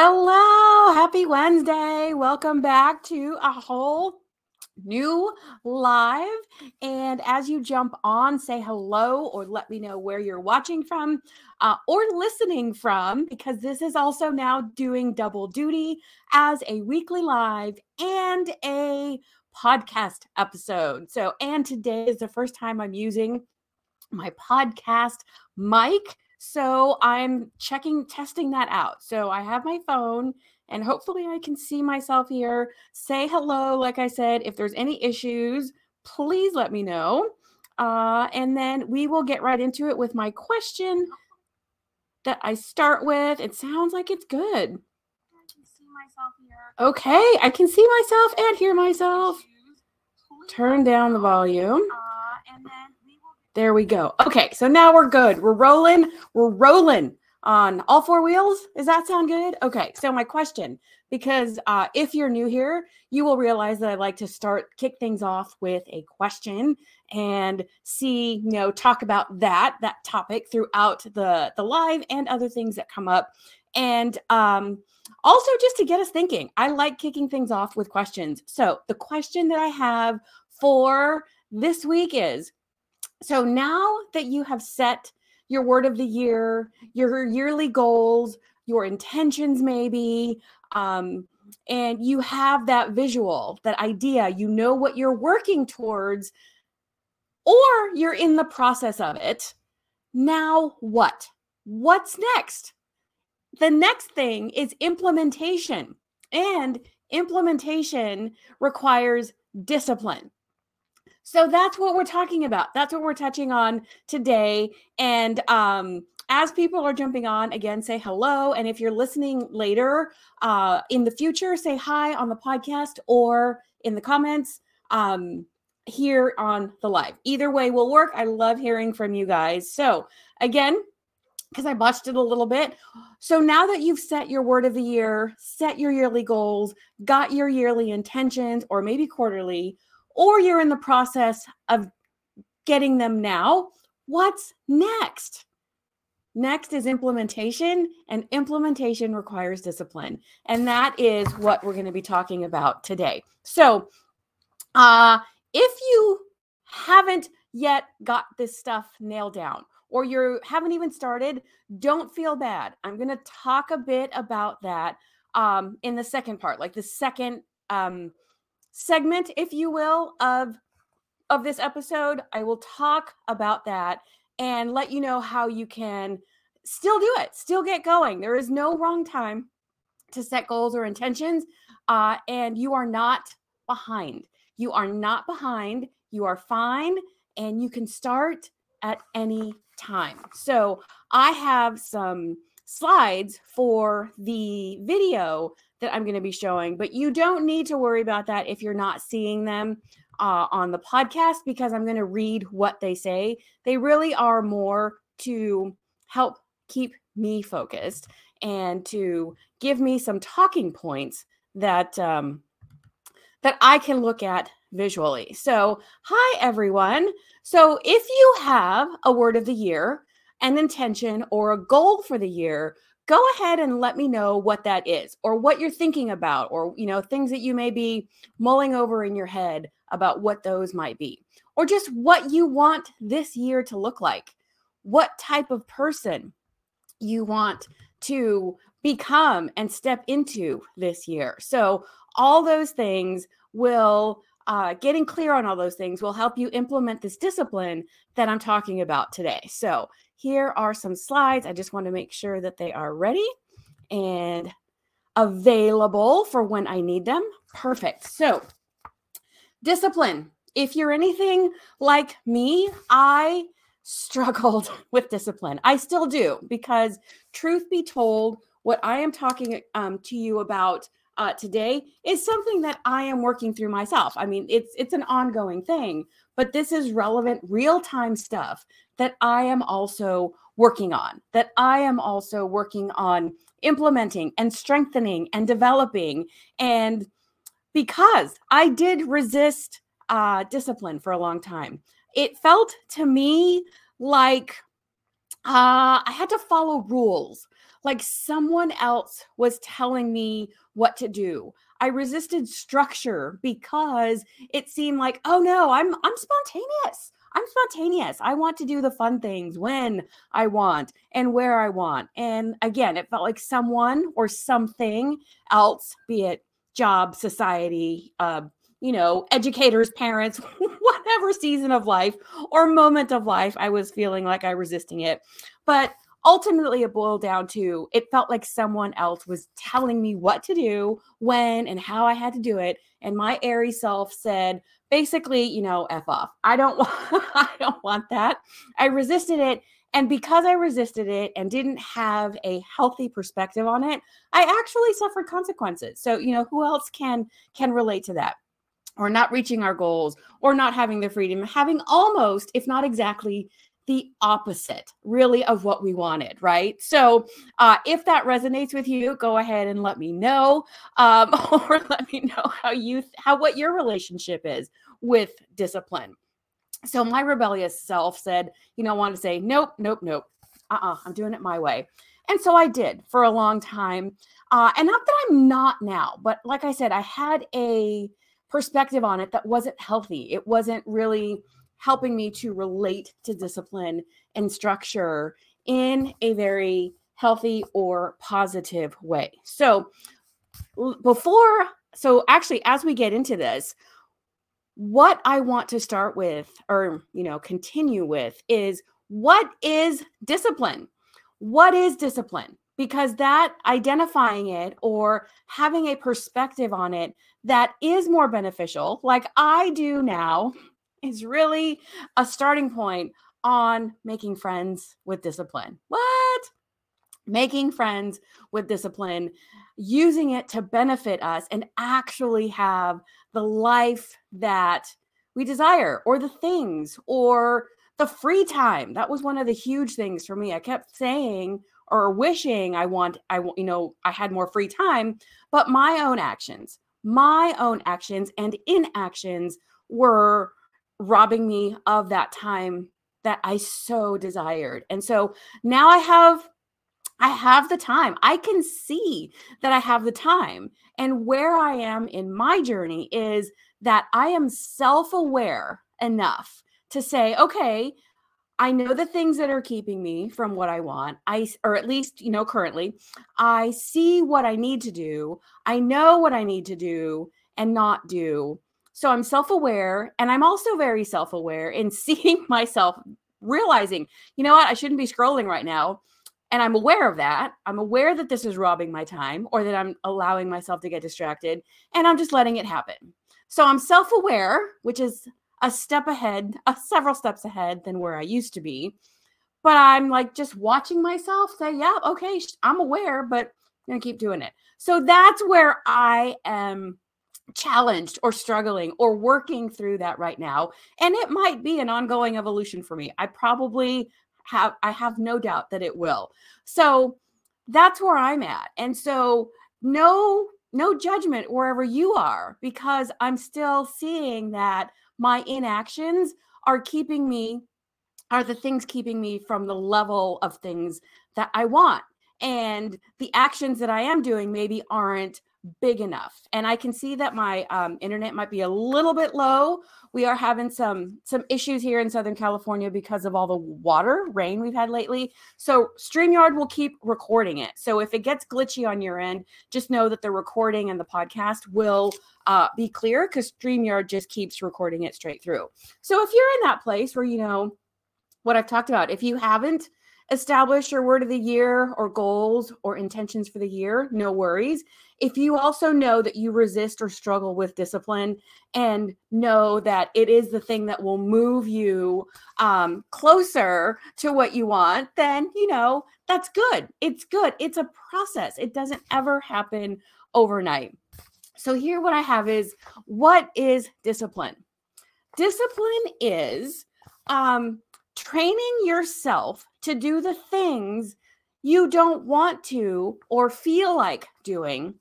Hello, happy Wednesday. Welcome back to a whole new live. And as you jump on, say hello or let me know where you're watching from uh, or listening from, because this is also now doing double duty as a weekly live and a podcast episode. So, and today is the first time I'm using my podcast mic so I'm checking, testing that out. So I have my phone and hopefully I can see myself here. Say hello. Like I said, if there's any issues, please let me know. Uh, and then we will get right into it with my question that I start with. It sounds like it's good. Okay, I can see myself and hear myself. Turn down the volume. There we go. Okay, so now we're good. We're rolling. We're rolling on all four wheels. Does that sound good? Okay, so my question, because uh, if you're new here, you will realize that I like to start kick things off with a question and see, you know, talk about that that topic throughout the the live and other things that come up, and um, also just to get us thinking. I like kicking things off with questions. So the question that I have for this week is so now that you have set your word of the year, your yearly goals, your intentions, maybe, um, and you have that visual, that idea, you know what you're working towards, or you're in the process of it. Now, what? What's next? The next thing is implementation, and implementation requires discipline. So that's what we're talking about. That's what we're touching on today. And um, as people are jumping on, again, say hello. And if you're listening later uh, in the future, say hi on the podcast or in the comments um, here on the live. Either way will work. I love hearing from you guys. So, again, because I botched it a little bit. So now that you've set your word of the year, set your yearly goals, got your yearly intentions, or maybe quarterly, or you're in the process of getting them now, what's next? Next is implementation, and implementation requires discipline. And that is what we're going to be talking about today. So, uh, if you haven't yet got this stuff nailed down, or you haven't even started, don't feel bad. I'm going to talk a bit about that um, in the second part, like the second um, segment, if you will, of of this episode. I will talk about that and let you know how you can still do it, still get going. There is no wrong time to set goals or intentions, uh, and you are not behind. You are not behind. You are fine, and you can start at any time. So I have some slides for the video that I'm going to be showing, but you don't need to worry about that if you're not seeing them uh, on the podcast because I'm going to read what they say. They really are more to help keep me focused and to give me some talking points that um, that I can look at visually. So, hi everyone. So, if you have a word of the year, an intention, or a goal for the year, go ahead and let me know what that is or what you're thinking about or you know things that you may be mulling over in your head about what those might be or just what you want this year to look like what type of person you want to become and step into this year so all those things will uh, getting clear on all those things will help you implement this discipline that I'm talking about today. So, here are some slides. I just want to make sure that they are ready and available for when I need them. Perfect. So, discipline. If you're anything like me, I struggled with discipline. I still do because, truth be told, what I am talking um, to you about uh, today is something that I am working through myself. I mean, it's it's an ongoing thing, but this is relevant, real time stuff that I am also working on. That I am also working on implementing and strengthening and developing. And because I did resist uh, discipline for a long time, it felt to me like uh, I had to follow rules. Like someone else was telling me what to do. I resisted structure because it seemed like, oh no, I'm I'm spontaneous. I'm spontaneous. I want to do the fun things when I want and where I want. And again, it felt like someone or something else, be it job, society, uh, you know, educators, parents, whatever season of life or moment of life, I was feeling like I resisting it. But ultimately it boiled down to it felt like someone else was telling me what to do, when and how I had to do it. And my airy self said, basically, you know, F off. I don't want I don't want that. I resisted it. And because I resisted it and didn't have a healthy perspective on it, I actually suffered consequences. So, you know, who else can can relate to that? Or not reaching our goals or not having the freedom, having almost, if not exactly, the opposite really of what we wanted right? So uh, if that resonates with you go ahead and let me know um, or let me know how you how what your relationship is with discipline. So my rebellious self said you know I want to say nope nope nope. Uh-uh i'm doing it my way. And so i did for a long time uh, and not that i'm not now but like i said i had a perspective on it that wasn't healthy. It wasn't really helping me to relate to discipline and structure in a very healthy or positive way. So, before, so actually, as we get into this, what I want to start with or, you know, continue with is what is discipline? What is discipline? Because that identifying it or having a perspective on it that is more beneficial, like I do now, is really a starting point on making friends with discipline. What? Making friends with discipline, using it to benefit us and actually have the life that we desire or the things or the free time. That was one of the huge things for me. I kept saying or wishing I want I you know I had more free time, but my own actions, my own actions and inactions were robbing me of that time that I so desired. And so now I have I have the time. I can see that I have the time. And where I am in my journey is that I am self-aware enough to say, okay, I know the things that are keeping me from what I want. I or at least, you know, currently, I see what I need to do. I know what I need to do and not do. So I'm self aware and I'm also very self aware in seeing myself, realizing, you know what, I shouldn't be scrolling right now. And I'm aware of that. I'm aware that this is robbing my time or that I'm allowing myself to get distracted and I'm just letting it happen. So I'm self aware, which is a step ahead, uh, several steps ahead than where I used to be. But I'm like just watching myself say, yeah, okay, I'm aware, but I'm going to keep doing it. So that's where I am challenged or struggling or working through that right now and it might be an ongoing evolution for me. I probably have i have no doubt that it will. So that's where i'm at and so no no judgment wherever you are because i'm still seeing that my inactions are keeping me are the things keeping me from the level of things that i want and the actions that i am doing maybe aren't big enough and i can see that my um, internet might be a little bit low. We are having some some issues here in southern california because of all the water rain we've had lately. So streamyard will keep recording it. So if it gets glitchy on your end just know that the recording and the podcast will uh, be clear because streamyard just keeps recording it straight through. So if you're in that place where you know what i've talked about if you haven't established your word of the year or goals or intentions for the year no worries if you also know that you resist or struggle with discipline and know that it is the thing that will move you um, closer to what you want, then, you know, that's good. It's good. It's a process, it doesn't ever happen overnight. So, here what I have is what is discipline? Discipline is um, training yourself to do the things you don't want to or feel like doing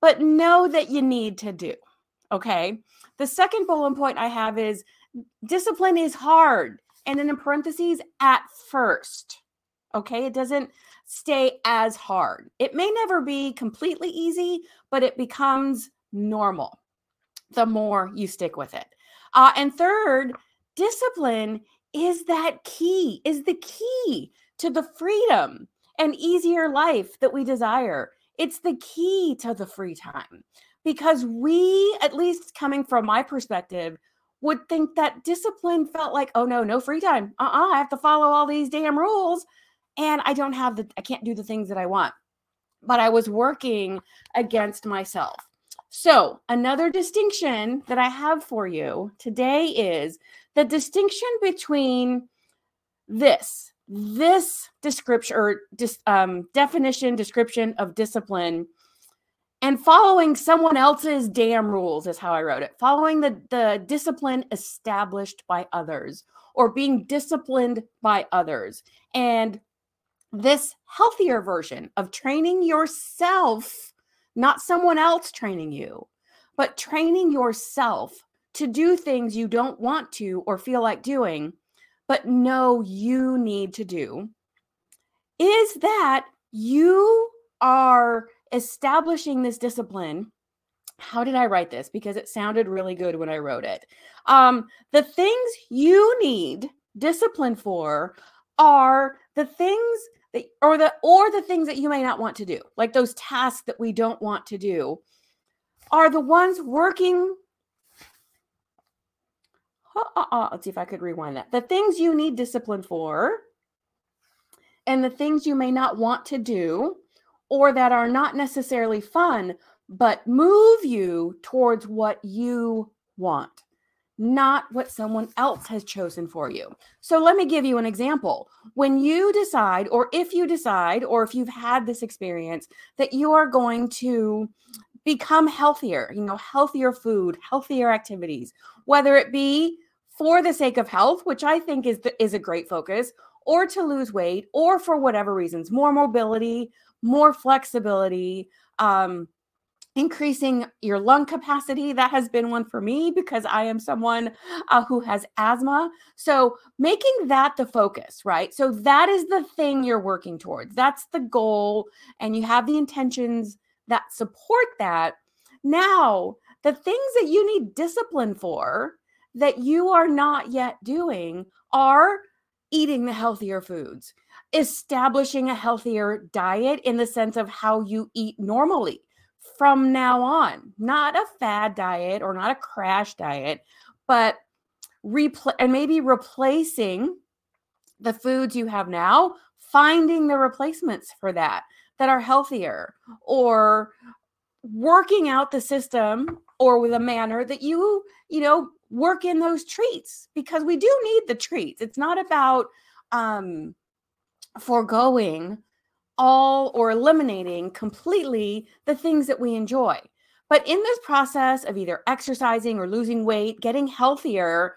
but know that you need to do. Okay. The second bullet point I have is discipline is hard. And then in parentheses, at first. Okay. It doesn't stay as hard. It may never be completely easy, but it becomes normal the more you stick with it. Uh, and third, discipline is that key, is the key to the freedom and easier life that we desire. It's the key to the free time because we, at least coming from my perspective, would think that discipline felt like, oh no, no free time. Uh uh I have to follow all these damn rules and I don't have the, I can't do the things that I want. But I was working against myself. So, another distinction that I have for you today is the distinction between this, this description or dis, um, definition, description of discipline and following someone else's damn rules is how I wrote it. Following the, the discipline established by others or being disciplined by others. And this healthier version of training yourself, not someone else training you, but training yourself to do things you don't want to or feel like doing, but know you need to do, is that you are establishing this discipline how did I write this? Because it sounded really good when I wrote it. Um, the things you need discipline for are the things that, or the or the things that you may not want to do, like those tasks that we don't want to do, are the ones working. Let's see if I could rewind that. The things you need discipline for, and the things you may not want to do or that are not necessarily fun, but move you towards what you want, not what someone else has chosen for you. So let me give you an example. When you decide, or if you decide, or if you've had this experience that you are going to become healthier, you know, healthier food, healthier activities, whether it be for the sake of health, which I think is the, is a great focus, or to lose weight, or for whatever reasons, more mobility, more flexibility, um, increasing your lung capacity. That has been one for me because I am someone uh, who has asthma. So making that the focus, right? So that is the thing you're working towards. That's the goal. And you have the intentions that support that. Now, the things that you need discipline for that you are not yet doing are eating the healthier foods establishing a healthier diet in the sense of how you eat normally from now on. Not a fad diet or not a crash diet, but repl- and maybe replacing the foods you have now, finding the replacements for that that are healthier or working out the system or with a manner that you, you know, work in those treats because we do need the treats. It's not about um foregoing all or eliminating completely the things that we enjoy. But in this process of either exercising or losing weight, getting healthier,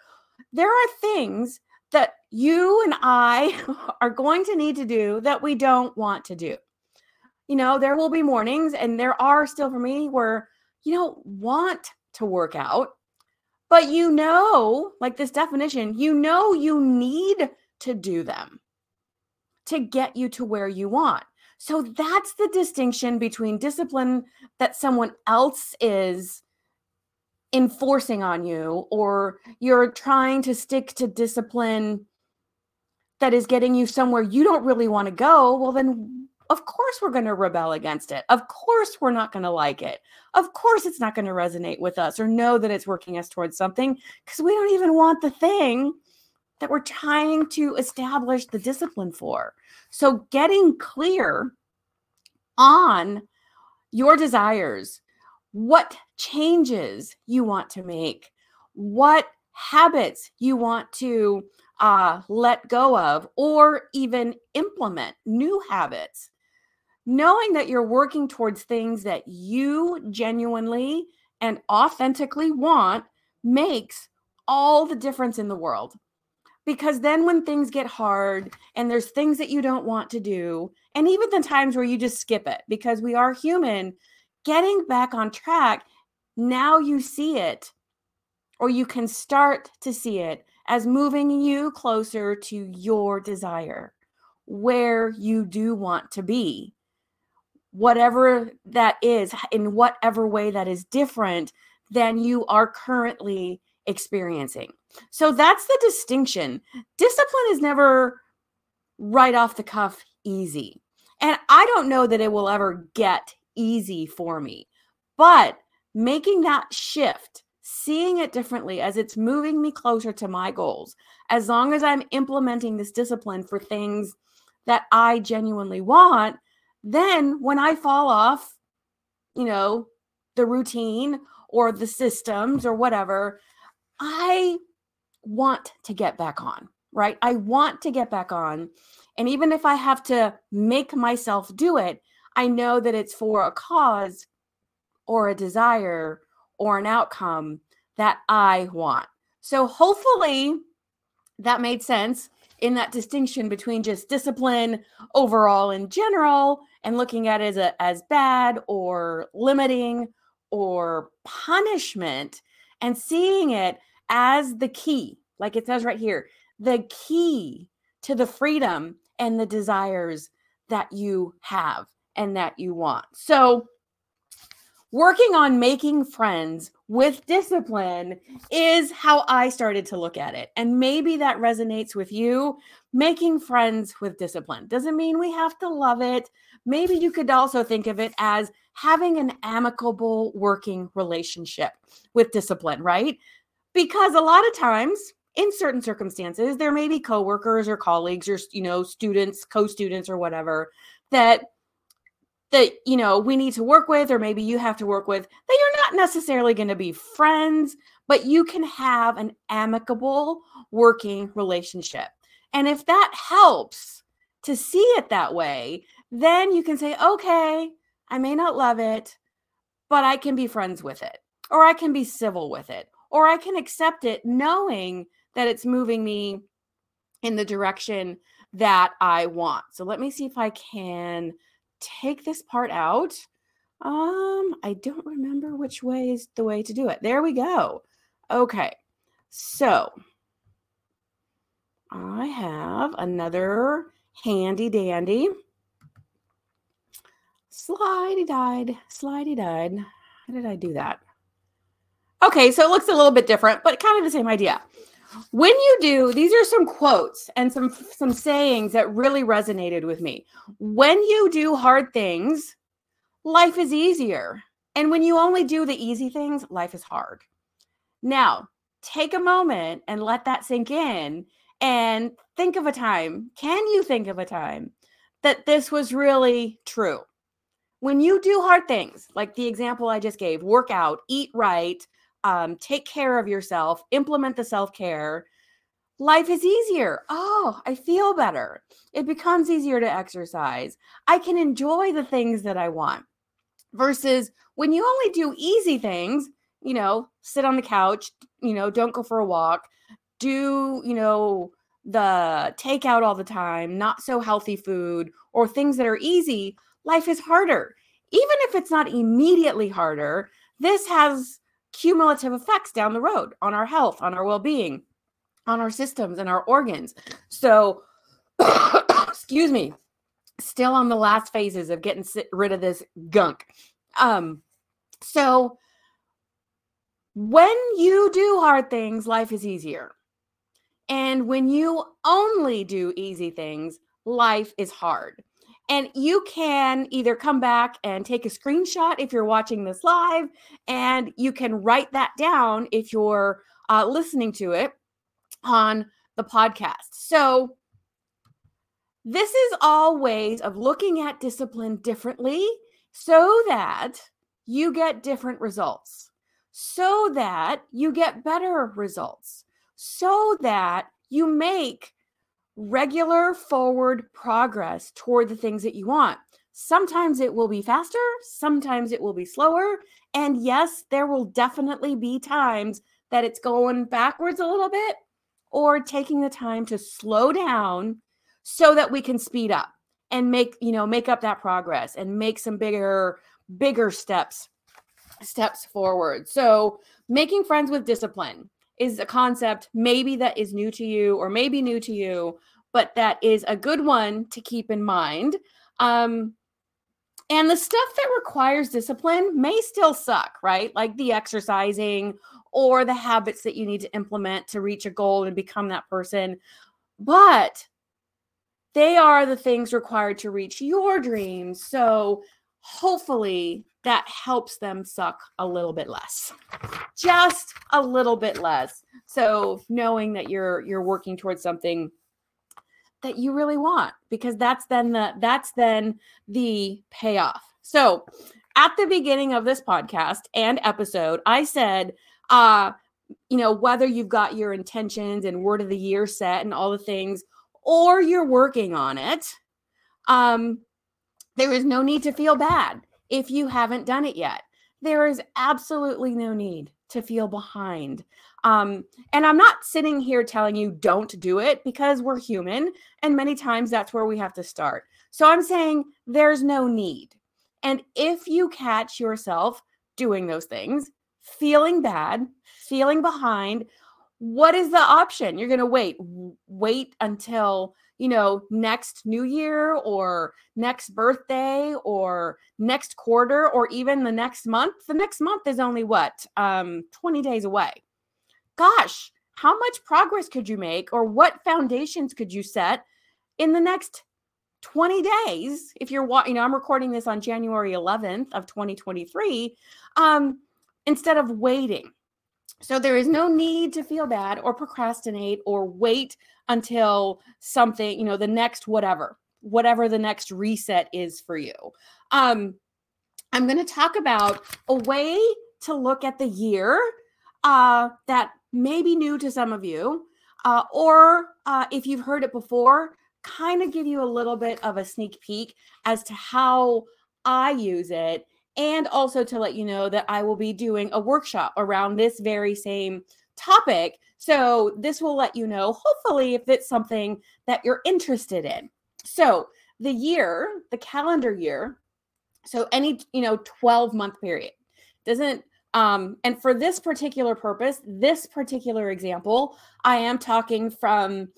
there are things that you and I are going to need to do that we don't want to do. You know, there will be mornings, and there are still for me where you don't want to work out, but you know, like this definition, you know, you need to do them to get you to where you want. So that's the distinction between discipline that someone else is enforcing on you, or you're trying to stick to discipline that is getting you somewhere you don't really want to go. Well, then of course we're going to rebel against it. Of course we're not going to like it. Of course it's not going to resonate with us or know that it's working us towards something because we don't even want the thing that we're trying to establish the discipline for. So, getting clear on your desires, what changes you want to make, what habits you want to uh, let go of, or even implement new habits. Knowing that you're working towards things that you genuinely and authentically want makes all the difference in the world. Because then when things get hard and there's things that you don't want to do and even the times where you just skip it because we are human getting back on track now you see it or you can start to see it as moving you closer to your desire where you do want to be whatever that is in whatever way that is different than you are currently experiencing. So that's the distinction. Discipline is never right off the cuff easy and i don't know that it will ever get easy for me but making that shift seeing it differently as it's moving me closer to my goals as long as i'm implementing this discipline for things that I genuinely want, then when I fall off, you know, the routine or the systems or whatever, I want to get back on, right? I want to get back on. And even if I have to make myself do it, I know that it's for a cause or a desire or an outcome that I want. So hopefully that made sense in that distinction between just discipline overall in general and looking at it as a, as bad or limiting or punishment and seeing it as the key like it says right here the key to the freedom and the desires that you have and that you want. So working on making friends with discipline is how I started to look at it. And maybe that resonates with you. Making friends with discipline doesn't mean we have to love it. Maybe you could also think of it as having an amicable working relationship with discipline, right? Because a lot of times, in certain circumstances, there may be coworkers or colleagues or you know students, co-students or whatever that that you know we need to work with or maybe you have to work with that you're not necessarily going to be friends but you can have an amicable working relationship. And if that helps to see it that way then you can say okay i may not love it but i can be friends with it or i can be civil with it or i can accept it knowing that it's moving me in the direction that i want. So let me see if i can take this part out. Um, I don't remember which way is the way to do it. There we go. Okay. So I have another handy dandy slidey died, slidey died. How did I do that? Okay, so it looks a little bit different, but kind of the same idea when you do these are some quotes and some some sayings that really resonated with me. When you do hard things life is easier. And when you only do the easy things life is hard. Now take a moment and let that sink in and think of a time. Can you think of a time that this was really true? When you do hard things like the example i just gave work out eat right um, take care of yourself, implement the self care, life is easier. Oh, I feel better. It becomes easier to exercise. I can enjoy the things that I want. Versus when you only do easy things, you know, sit on the couch, you know, don't go for a walk, do, you know, the takeout all the time, not so healthy food, or things that are easy, life is harder. Even if it's not immediately harder, this has cumulative effects down the road on our health, on our well being, on our systems and our organs. So, excuse me, still on the last phases of getting rid of this gunk. Um, so, when you do hard things, life is easier. And when you only do easy things, life is hard. And you can either come back and take a screenshot if you're watching this live, and you can write that down if you're uh, listening to it on the podcast. So, this is all ways of looking at discipline differently so that you get different results, so that you get better results, so that you make regular forward progress toward the things that you want. Sometimes it will be faster, sometimes it will be slower. And yes, there will definitely be times that it's going backwards a little bit or taking the time to slow down so that we can speed up and make, you know, make up that progress and make some bigger bigger steps steps forward. So, making friends with discipline is a concept maybe that is new to you or maybe new to you, but that is a good one to keep in mind. Um, and the stuff that requires discipline may still suck, right? Like the exercising or the habits that you need to implement to reach a goal and become that person. But they are the things required to reach your dreams. So hopefully that helps them suck a little bit less. Just a little bit less. So knowing that you're you're working towards something that you really want because that's then the that's then the payoff. So, at the beginning of this podcast and episode, I said uh you know whether you've got your intentions and word of the year set and all the things or you're working on it um there is no need to feel bad if you haven't done it yet there is absolutely no need to feel behind um, and I'm not sitting here telling you don't do it because we're human. And many times that's where we have to start. So I'm saying there's no need. And if you catch yourself doing those things, feeling bad, feeling behind, what is the option? You're going to wait, wait until, you know, next new year or next birthday or next quarter or even the next month. The next month is only what? Um 20 days away gosh, how much progress could you make or what foundations could you set in the next 20 days if you're you know i'm recording this on january 11th of 2023 um instead of waiting so there is no need to feel bad or procrastinate or wait until something you know the next whatever whatever the next reset is for you um i'm going to talk about a way to look at the year uh that may be new to some of you, uh, or uh, if you've heard it before, kind of give you a little bit of a sneak peek as to how I use it. And also to let you know that I will be doing a workshop around this very same topic. So this will let you know, hopefully, if it's something that you're interested in. So the year, the calendar year, so any, you know, 12 month period doesn't um, and for this particular purpose, this particular example, I am talking from,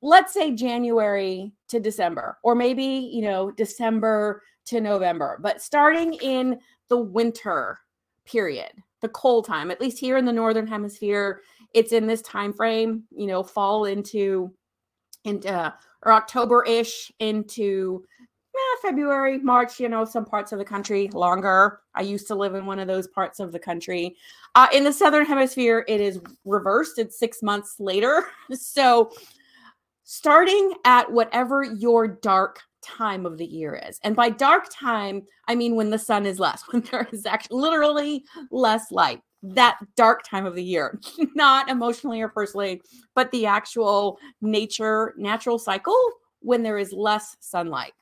let's say, January to December, or maybe, you know, December to November, but starting in the winter period, the cold time, at least here in the Northern Hemisphere, it's in this time frame, you know, fall into, into or October ish into yeah, February, March, you know, some parts of the country longer. I used to live in one of those parts of the country. Uh, in the Southern Hemisphere, it is reversed. It's six months later. So, starting at whatever your dark time of the year is. And by dark time, I mean when the sun is less, when there is actually literally less light. That dark time of the year, not emotionally or personally, but the actual nature, natural cycle when there is less sunlight.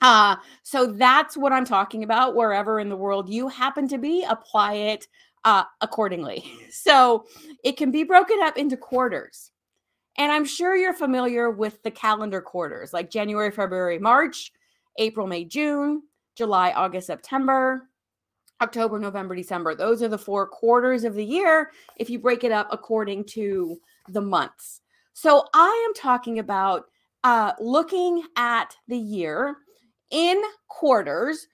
Uh, so that's what I'm talking about. Wherever in the world you happen to be, apply it uh, accordingly. So it can be broken up into quarters. And I'm sure you're familiar with the calendar quarters like January, February, March, April, May, June, July, August, September, October, November, December. Those are the four quarters of the year if you break it up according to the months. So I am talking about uh, looking at the year in quarters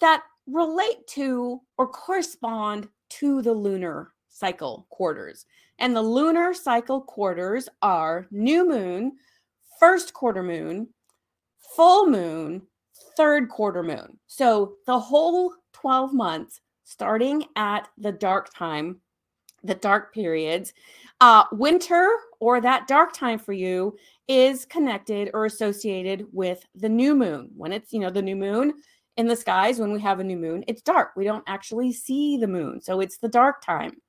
that relate to or correspond to the lunar cycle quarters. And the lunar cycle quarters are new moon, first quarter moon, full moon, third quarter moon. So the whole 12 months, starting at the dark time, the dark periods, uh, winter or that dark time for you is connected or associated with the new moon. When it's, you know, the new moon in the skies, when we have a new moon, it's dark. We don't actually see the moon. So it's the dark time.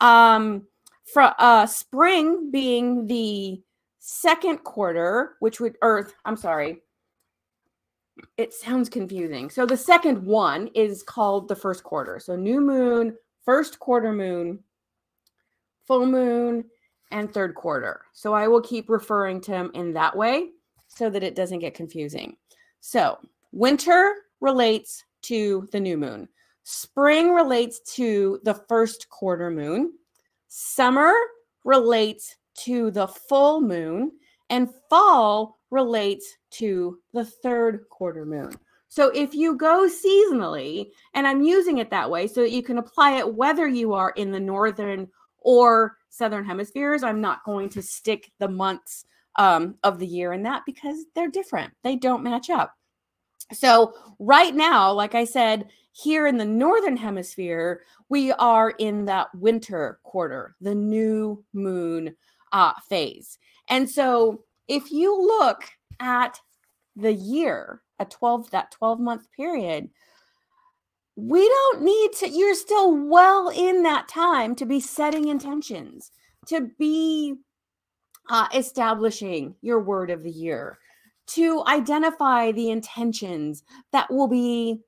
Um, for uh, spring being the second quarter, which would Earth, I'm sorry, it sounds confusing. So the second one is called the first quarter. So new moon, first quarter moon, full moon, and third quarter. So I will keep referring to them in that way so that it doesn't get confusing. So winter relates to the new moon, spring relates to the first quarter moon, summer relates to the full moon, and fall relates to the third quarter moon. So if you go seasonally, and I'm using it that way so that you can apply it whether you are in the northern or southern hemispheres, I'm not going to stick the months um, of the year in that because they're different. They don't match up. So, right now, like I said, here in the northern hemisphere, we are in that winter quarter, the new moon uh, phase. And so, if you look at the year, a 12 that 12 month period, we don't need to you're still well in that time to be setting intentions, to be uh, establishing your word of the year, to identify the intentions that will be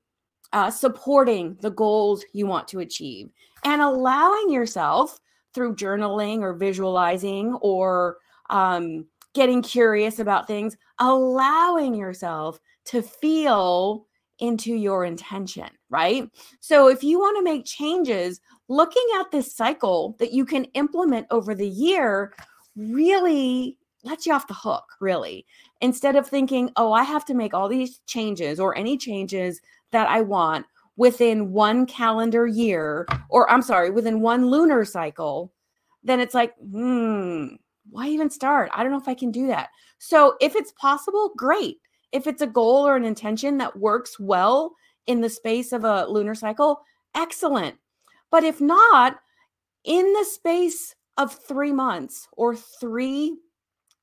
uh, supporting the goals you want to achieve, and allowing yourself through journaling or visualizing or um, getting curious about things, allowing yourself to feel into your intention, right? So if you want to make changes, looking at this cycle that you can implement over the year really lets you off the hook, really. Instead of thinking, oh, I have to make all these changes or any changes that I want within one calendar year, or I'm sorry, within one lunar cycle, then it's like, hmm, why even start? I don't know if I can do that. So if it's possible, great. If it's a goal or an intention that works well in the space of a lunar cycle, excellent. But if not, in the space of three months or three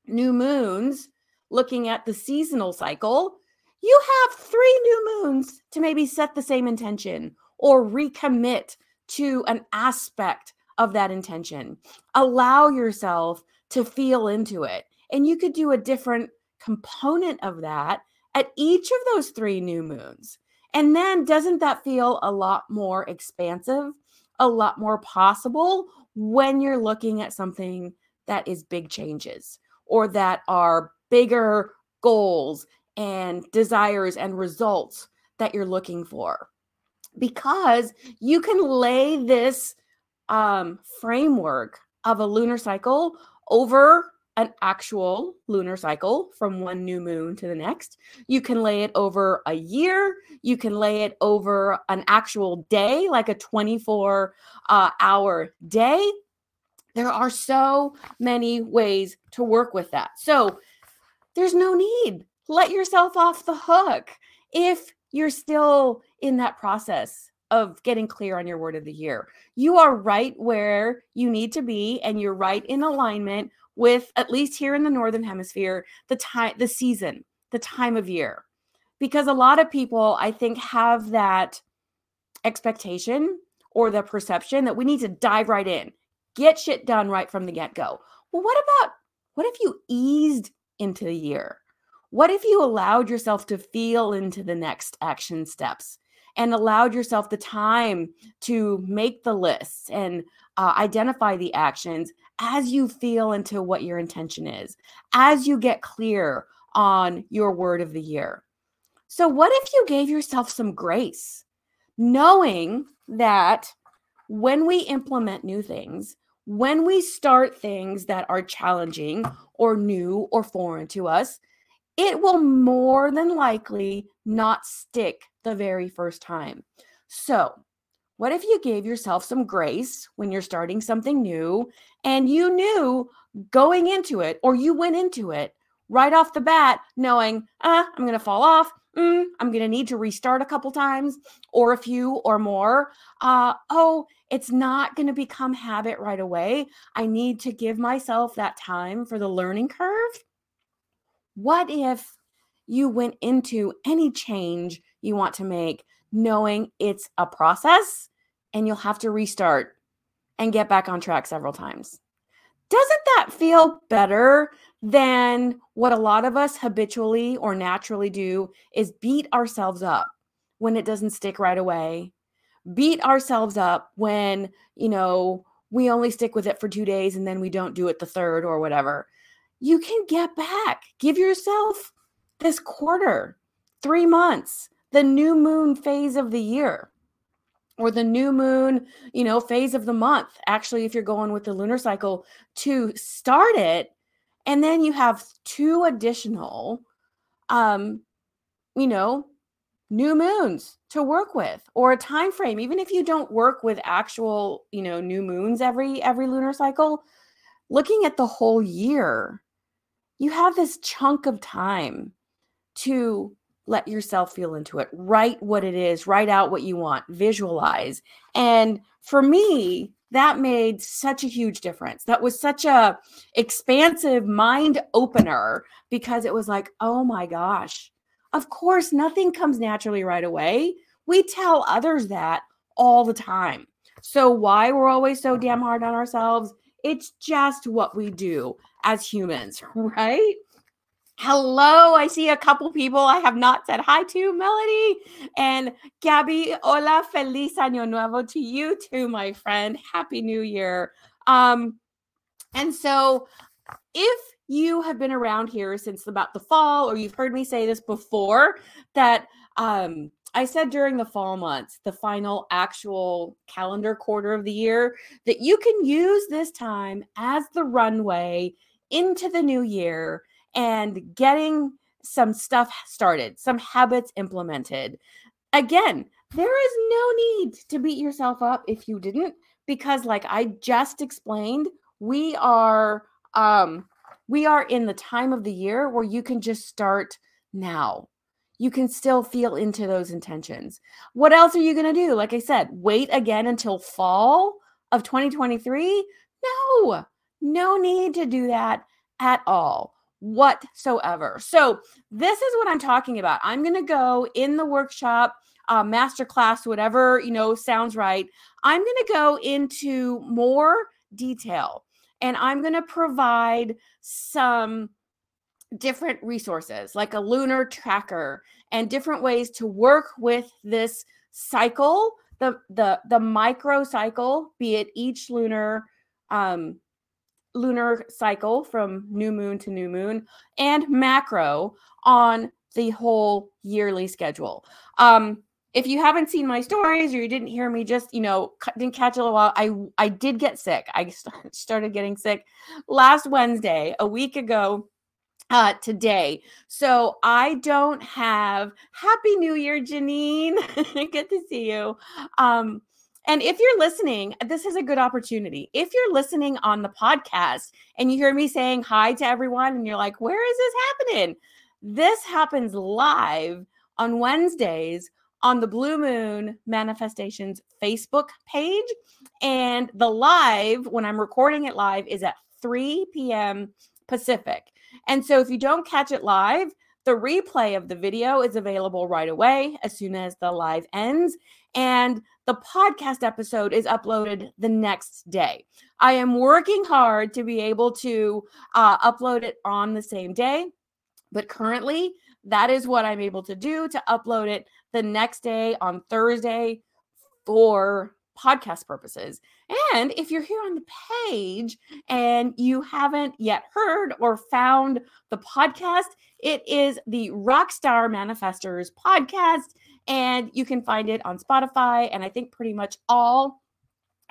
new moons, looking at the seasonal cycle, you have three new moons to maybe set the same intention or recommit to an aspect of that intention. Allow yourself to feel into it. And you could do a different component of that at each of those three new moons. And then doesn't that feel a lot more expansive, a lot more possible when you're looking at something that is big changes or that are bigger goals and desires and results that you're looking for? Because you can lay this um, framework of a lunar cycle over an actual lunar cycle from one new moon to the next. You can lay it over a year. You can lay it over an actual day, like a 24 uh, hour day. There are so many ways to work with that. So there's no need. Let yourself off the hook if you're still in that process of getting clear on your word of the year. You are right where you need to be, and you're right in alignment with at least here in the northern hemisphere the time the season the time of year. Because a lot of people i think have that expectation or the perception that we need to dive right in get shit done right from the get-go. Well what about what if you eased into the year what if you allowed yourself to feel into the next action steps and allowed yourself the time to make the lists and uh, identify the actions as you feel into what your intention is, as you get clear on your word of the year. So, what if you gave yourself some grace, knowing that when we implement new things, when we start things that are challenging or new or foreign to us, it will more than likely not stick the very first time. So, what if you gave yourself some grace when you're starting something new and you knew going into it or you went into it right off the bat knowing, ah, I'm going to fall off. Mm, I'm going to need to restart a couple times or a few or more. Uh, oh, it's not going to become habit right away. I need to give myself that time for the learning curve. What if you went into any change you want to make knowing it's a process and you'll have to restart and get back on track several times. Doesn't that feel better than what a lot of us habitually or naturally do is beat ourselves up when it doesn't stick right away? Beat ourselves up when, you know, we only stick with it for 2 days and then we don't do it the third or whatever. You can get back. Give yourself this quarter, 3 months, the new moon phase of the year or the new moon, you know, phase of the month. Actually, if you're going with the lunar cycle to start it And then you have two additional, um, you know, new moons to work with or a time frame even if you don't work with actual you know new moons every every lunar cycle looking at the whole year you have this chunk of time to let yourself feel into it write what it is write out what you want visualize and for me that made such a huge difference that was such a expansive mind opener because it was like oh my gosh of course, nothing comes naturally right away. We tell others that all the time. So, why we're always so damn hard on ourselves? It's just what we do as humans, right? Hello, I see a couple people I have not said hi to, Melody and Gabby. Hola, feliz año nuevo to you too, my friend. Happy New Year. Um, and so, if you have been around here since about the fall, or you've heard me say this before, that um, I said during the fall months, the final actual calendar quarter of the year, that you can use this time as the runway into the new year and getting some stuff started, some habits implemented. Again, there is no need to beat yourself up if you didn't, because, like I just explained, we are um we are in the time of the year where you can just start now. You can still feel into those intentions. What else are you going to do? Like I said, wait again until fall of 2023? No, no need to do that at all whatsoever. So, this is what I'm talking about. I'm going to go in the workshop, uh, masterclass, whatever, you know, sounds right. I'm going to go into more detail and I'm going to provide some different resources like a lunar tracker and different ways to work with this cycle the the the micro cycle be it each lunar um lunar cycle from new moon to new moon and macro on the whole yearly schedule. Um if you haven't seen my stories or you didn't hear me just you know didn't catch it a while i i did get sick. I started getting sick last wednesday a week ago uh today. So i don't have happy new year janine. Good to see you. Um and if you're listening, this is a good opportunity. If you're listening on the podcast and you hear me saying hi to everyone and you're like, where is this happening? This happens live on Wednesdays on the Blue Moon Manifestations Facebook page. And the live, when I'm recording it live, is at 3 p.m. Pacific. And so if you don't catch it live, the replay of the video is available right away as soon as the live ends. And the podcast episode is uploaded the next day. I am working hard to be able to uh, upload it on the same day, but currently that is what I'm able to do to upload it the next day on Thursday for podcast purposes. And if you're here on the page and you haven't yet heard or found the podcast, it is the Rockstar Manifestors podcast. And you can find it on Spotify and I think pretty much all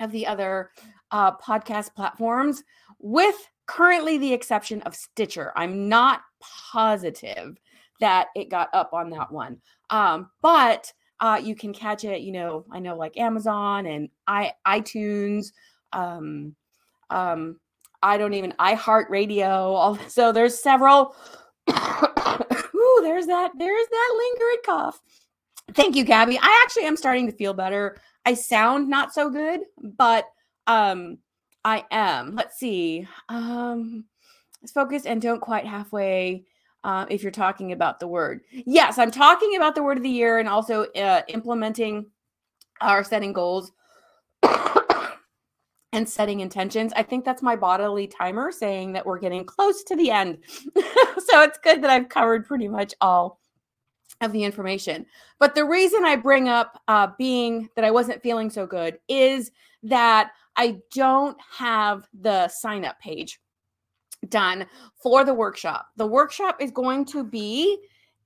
of the other uh, podcast platforms, with currently the exception of Stitcher. I'm not positive that it got up on that one. Um, but uh, you can catch it, you know, I know like Amazon and i iTunes, um, um, I don't even i iHeartRadio. All so there's several. Ooh, there's that. There's that lingering cough. Thank you, Gabby. I actually am starting to feel better. I sound not so good, but um, I am. Let's see. Um, let's focus and don't quite halfway uh, if you're talking about the word. Yes, I'm talking about the word of the year and also uh, implementing our setting goals and setting intentions. I think that's my bodily timer saying that we're getting close to the end. so it's good that I've covered pretty much all of the information. But the reason I bring up uh, being that I wasn't feeling so good is that I don't have the sign up page done for the workshop. The workshop is going to be,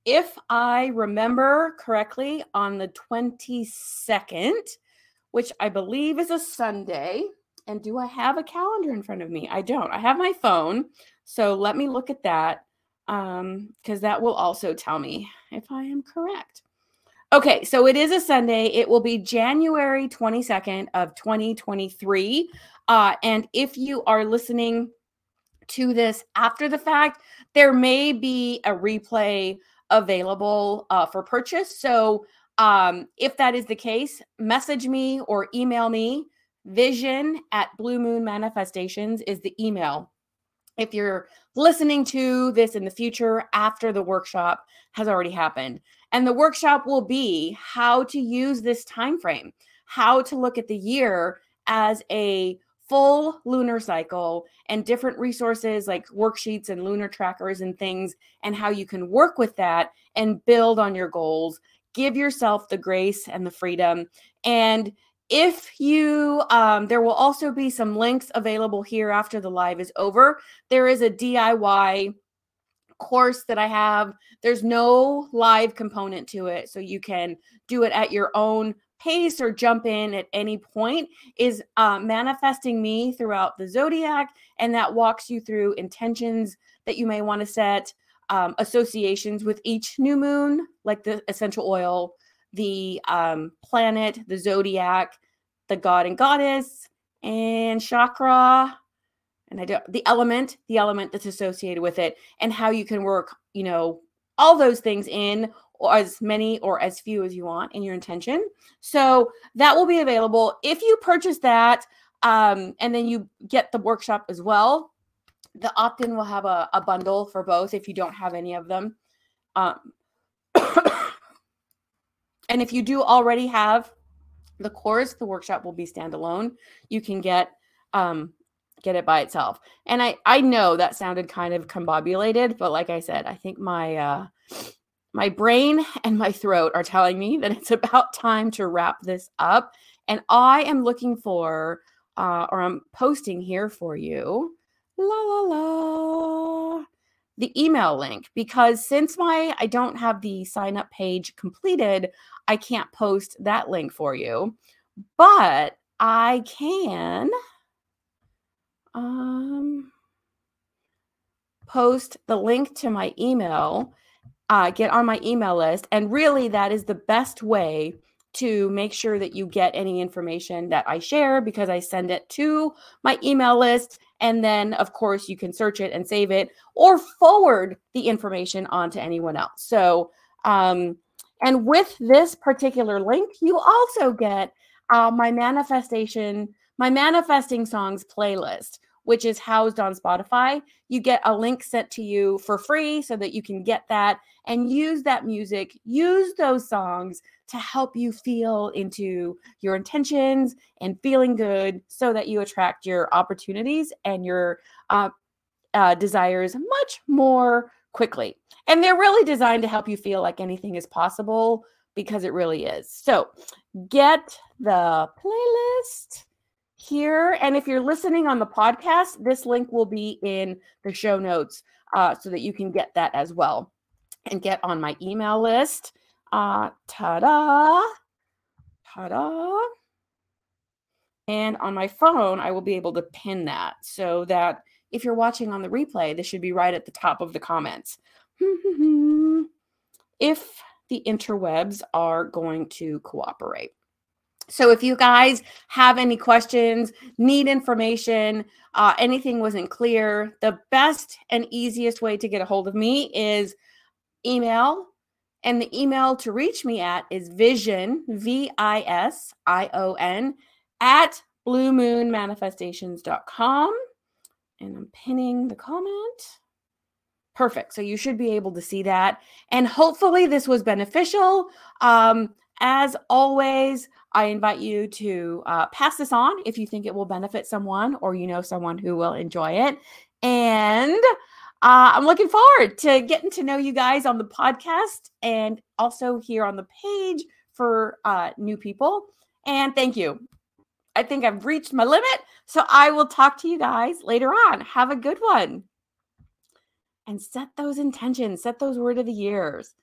if I remember correctly, on the 22nd, which I believe is a Sunday. And do I have a calendar in front of me? I don't. I have my phone. So let me look at that um because that will also tell me if I am correct. Okay, so it is a Sunday. It will be January 22nd of 2023. Uh, and if you are listening to this after the fact, there may be a replay available uh, for purchase. So um, if that is the case, message me or email me. Vision at Blue Moon Manifestations is the email. If you're listening to this in the future after the workshop has already happened, and the workshop will be how to use this time frame, how to look at the year as a full lunar cycle and different resources like worksheets and lunar trackers and things, and how you can work with that and build on your goals. Give yourself the grace and the freedom. And if you, um, there will also be some links available here after the live is over. There is a DIY course that I have. There's no live component to it. So you can do it at your own pace or jump in at any point is uh, manifesting me throughout the zodiac and that walks you through intentions that you may want to set um, associations with each new moon like the essential oil the um, planet the zodiac the god and goddess and chakra and i don't the element the element that's associated with it and how you can work you know all those things in or as many or as few as you want in your intention. So that will be available. If you purchase that um, and then you get the workshop as well, the opt in will have a, a, bundle for both if you don't have any of them. Um, and if you do already have the course, the workshop will be standalone. You can get um, get it by itself. And I I know that sounded kind of combobulated, but like I said, I think my uh my brain and my throat are telling me that it's about time to wrap this up. And I am looking for, uh, or I'm posting here for you, la la la, the email link because since my I don't have the sign up page completed, I can't post that link for you. But I can um post the link to my email uh, get on my email list. And really, that is the best way to make sure that you get any information that I share because I send it to my email list. And then, of course, you can search it and save it or forward the information on to anyone else. So, um, and with this particular link, you also get uh, my manifestation, my manifesting songs playlist which is housed on Spotify. You get a link sent to you for free so that you can get that and use that music, use those songs to help you feel into your intentions and feeling good so that you attract your opportunities and your uh, uh, desires much more quickly. And they're really designed to help you feel like anything is possible because it really is. So get the playlist here. And if you're listening on the podcast, this link will be in the show notes uh, so that you can get that as well and get on my email list. Uh, ta da! Ta da! And on my phone, I will be able to pin that so that if you're watching on the replay, this should be right at the top of the comments. if the interwebs are going to cooperate. So if you guys have any questions, need information, uh, anything wasn't clear, the best and easiest way to get a hold of me is email. And the email to reach me at is vision, V I S I O N, at bluemoonmanifestations.com. And I'm pinning the comment. Perfect. So you should be able to see that. And hopefully this was beneficial. Um, as always, I invite you to uh, pass this on if you think it will benefit someone or you know someone who will enjoy it. And uh, I'm looking forward to getting to know you guys on the podcast and also here on the page for uh, new people. And thank you. I think I've reached my limit. So I will talk to you guys later on. Have a good one. And set those intentions, set those word of the years.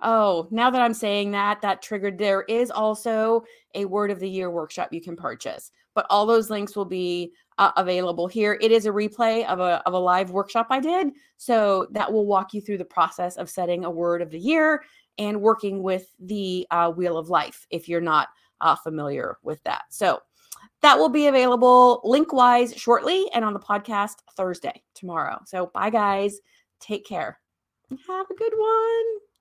Oh, now that I'm saying that, that triggered. There is also a word of the year workshop you can purchase, but all those links will be uh, available here. It is a replay of a, of a live workshop I did. So that will walk you through the process of setting a word of the year and working with the uh, Wheel of Life if you're not uh, familiar with that. So that will be available link wise shortly and on the podcast Thursday, tomorrow. So bye, guys. Take care. Have a good one.